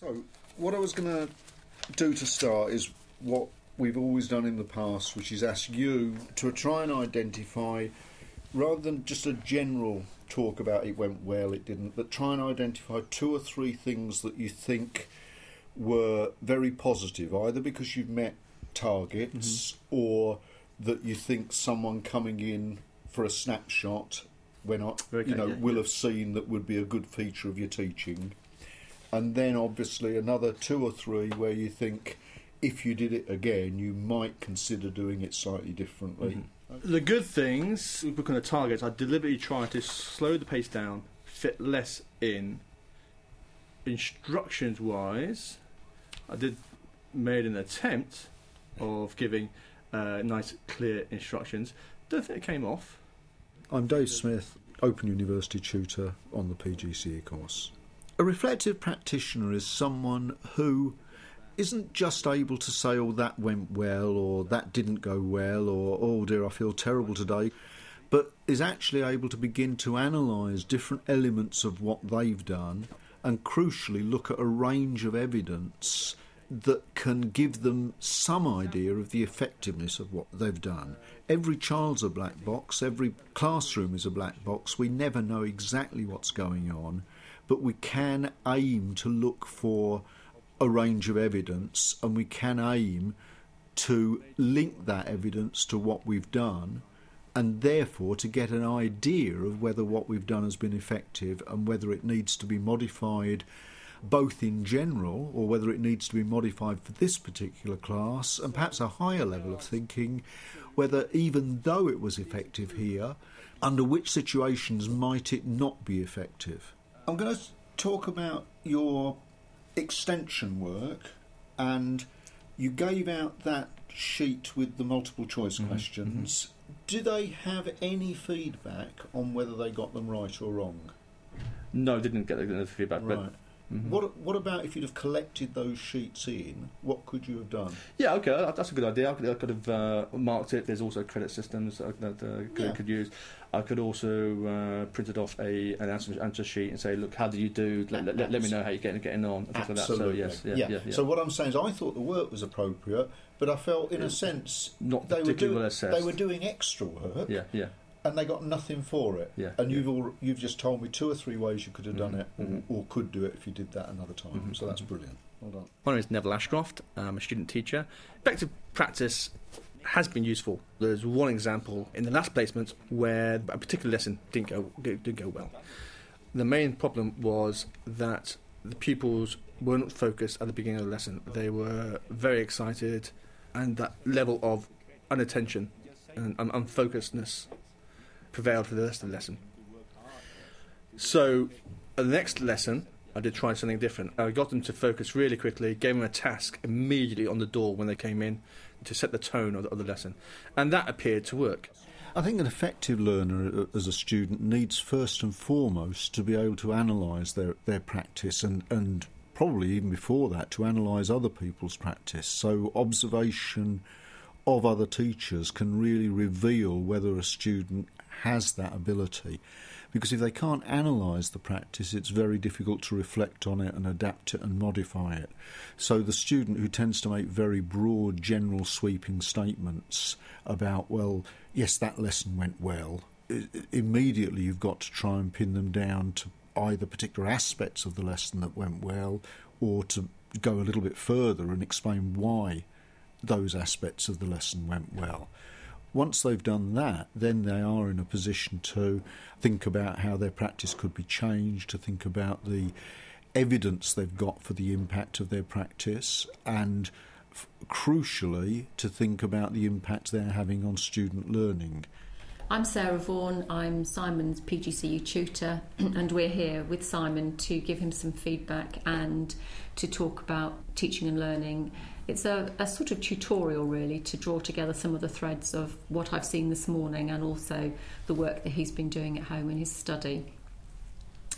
So, what I was going to do to start is what we've always done in the past, which is ask you to try and identify, rather than just a general talk about it went well, it didn't, but try and identify two or three things that you think were very positive, either because you've met targets mm-hmm. or that you think someone coming in for a snapshot when I, Okay, you know yeah, will yeah. have seen that would be a good feature of your teaching and then obviously another two or three where you think if you did it again you might consider doing it slightly differently The good things, we look on the targets, I deliberately try to slow the pace down, fit less in. Instructions wise, I did made an attempt of giving uh, nice, clear instructions. Don't think it came off. I'm Dave Smith, Open University tutor on the PGCE course. A reflective practitioner is someone who isn't just able to say, oh, that went well, or that didn't go well, or oh dear, I feel terrible today, but is actually able to begin to analyse different elements of what they've done and crucially look at a range of evidence that can give them some idea of the effectiveness of what they've done. Every child's a black box, every classroom is a black box. We never know exactly what's going on, but we can aim to look for a range of evidence and we can aim to link that evidence to what we've done and therefore to get an idea of whether what we've done has been effective and whether it needs to be modified both in general or whether it needs to be modified for this particular class and perhaps a higher level of thinking whether even though it was effective here under which situations might it not be effective i'm going to talk about your extension work and you gave out that sheet with the multiple choice mm-hmm. questions. Do they have any feedback on whether they got them right or wrong? No, didn't get the feedback. right. But Mhm. what what about if you'd have collected those sheets in what could you have done yeah, okay, that's a good idea. I could, I could have uh, marked it. There's also credit systems that, uh, could, Yeah. could use. I could also uh, printed off a an answer, answer sheet and say, look, how do you do? Let, let, let me know how you're getting getting on. things like that. So Absolutely. yes, yeah, yeah. yeah, So what I'm saying is, I thought the work was appropriate, but I felt, in a sense, Not they were doing well they were doing extra work, yeah, yeah. And they got nothing for it. Yeah, And yeah. you've all, you've just told me two or three ways you could have done Mhm, it, or, mhm. or could do it if you did that another time. Mhm, So that's brilliant. Well done. My name is Neville Ashcroft. I'm a student teacher. Effective practice has been useful. There's one example in the last placement where a particular lesson didn't go didn't go well. The main problem was that the pupils weren't focused at the beginning of the lesson. They were very excited, and that level of unattention and un- unfocusedness prevailed for the rest of the lesson. So, the next lesson, I did try something different. I got them to focus really quickly, gave them a task immediately on the door when they came in to set the tone of the, of the lesson, and that appeared to work. I think an effective learner uh, as a student needs first and foremost to be able to analyse their, their practice and, and probably even before that to analyse other people's practice. So observation of other teachers can really reveal whether a student has that ability. Because if they can't analyse the practice, it's very difficult to reflect on it and adapt it and modify it. So the student who tends to make very broad, general, sweeping statements about, well, yes, that lesson went well, immediately you've got to try and pin them down to either particular aspects of the lesson that went well or to go a little bit further and explain why those aspects of the lesson went well. Once they've done that, then they are in a position to think about how their practice could be changed, to think about the evidence they've got for the impact of their practice, and f- crucially, to think about the impact they're having on student learning. I'm Sarah Vaughan. I'm Simon's PGCE tutor, and we're here with Simon to give him some feedback and to talk about teaching and learning. It's a, a sort of tutorial, really, to draw together some of the threads of what I've seen this morning and also the work that he's been doing at home in his study.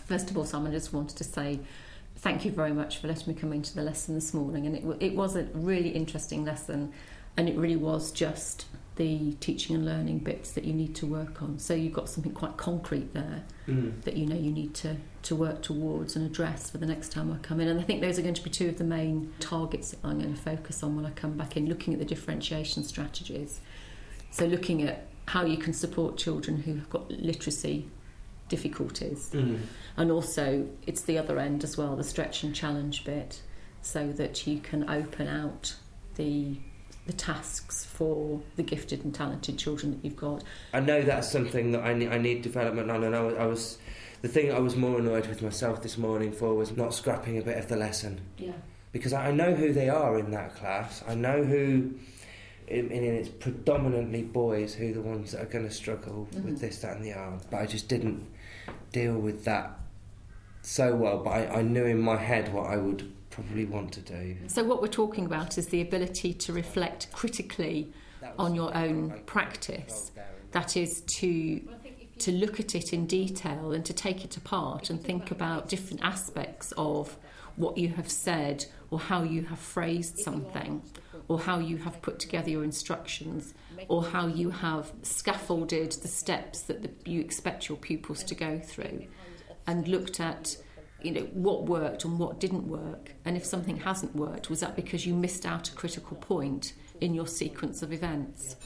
First of all, Simon, I just wanted to say thank you very much for letting me come into the lesson this morning. And it, it was a really interesting lesson, and it really was just the teaching and learning bits that you need to work on. So you've got something quite concrete there Mm. that you know you need to, to work towards and address for the next time I come in. And I think those are going to be two of the main targets that I'm going to focus on when I come back in, looking at the differentiation strategies. So looking at how you can support children who have got literacy difficulties. Mm. And also, it's the other end as well, the stretch and challenge bit, so that you can open out the the tasks for the gifted and talented children that you've got. I know that's something that I need, I need development on, and I was, I was the thing I was more annoyed with myself this morning for was not scrapping a bit of the lesson Yeah. because I I know who they are in that class. I know who, in, in it's predominantly boys who are the ones that are going to struggle Mhm. with this, that, and the other. But I just didn't deal with that so well. But I, I knew in my head what I would probably want to do. So, what we're talking about is the ability to reflect critically on your own practice. I told Darren. That is to to look at it in detail and to take it apart and think about different aspects of what you have said or how you have phrased something or how you have put together your instructions or how you have scaffolded the steps that the, you expect your pupils to go through and looked at you know what worked and what didn't work and if something hasn't worked was that because you missed out a critical point in your sequence of events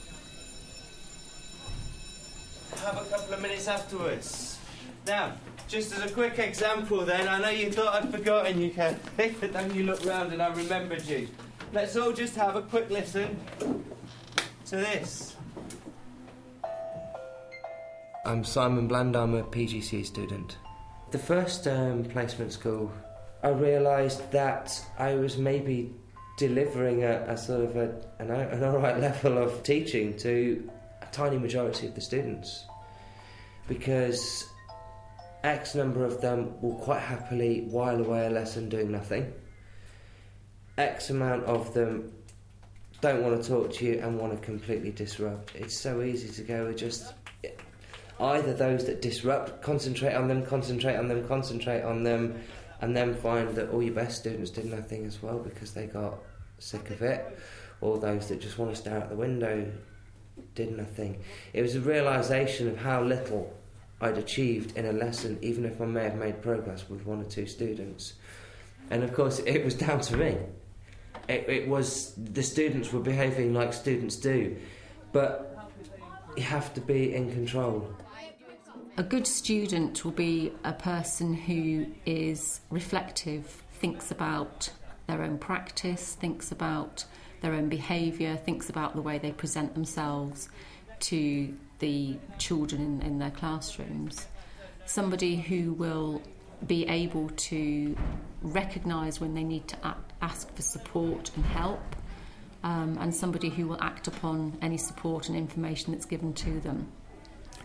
have a couple of minutes afterwards. Now, just as a quick example, then, I know you thought I'd forgotten you, Kathy, but then you looked round and I remembered you. Let's all just have a quick listen to this. I'm Simon Bland, I'm a PGC student. The first um, placement school, I realised that I was maybe delivering a, a sort of a, an, an alright level of teaching to a tiny majority of the students because X number of them will quite happily while away a lesson doing nothing. X amount of them don't want to talk to you and want to completely disrupt. It's so easy to go with just either those that disrupt, concentrate on them, concentrate on them, concentrate on them, and then find that all your best students did nothing as well because they got sick of it, or those that just want to stare out the window did nothing. It was a realization of how little I'd achieved in a lesson, even if I may have made progress with one or two students. And of course, it was down to me. It, it was the students were behaving like students do, but you have to be in control. A good student will be a person who is reflective, thinks about their own practice, thinks about their own behaviour, thinks about the way they present themselves to the children in, in their classrooms. Somebody who will be able to recognise when they need to ask for support and help, um, and somebody who will act upon any support and information that's given to them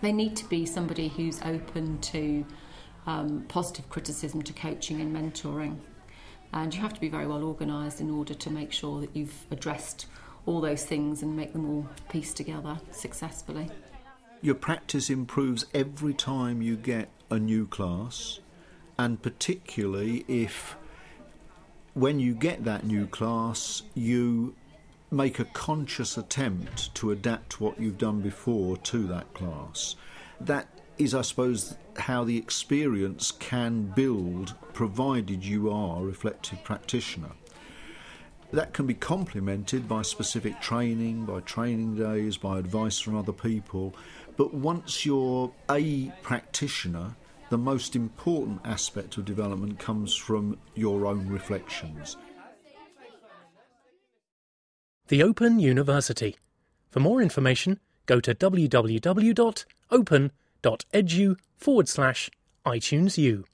they need to be somebody who's open to um, positive criticism, to coaching and mentoring. And you have to be very well organised in order to make sure that you've addressed all those things and make them all piece together successfully. Your practice improves every time you get a new class, and particularly if when you get that new class, you make a conscious attempt to adapt what you've done before to that class. That is, I suppose, how the experience can build, provided you are a reflective practitioner. That can be complemented by specific training, by training days, by advice from other people. But once you're a practitioner, the most important aspect of development comes from your own reflections. The Open University. For more information, go to www.open.edu forward slash iTunes.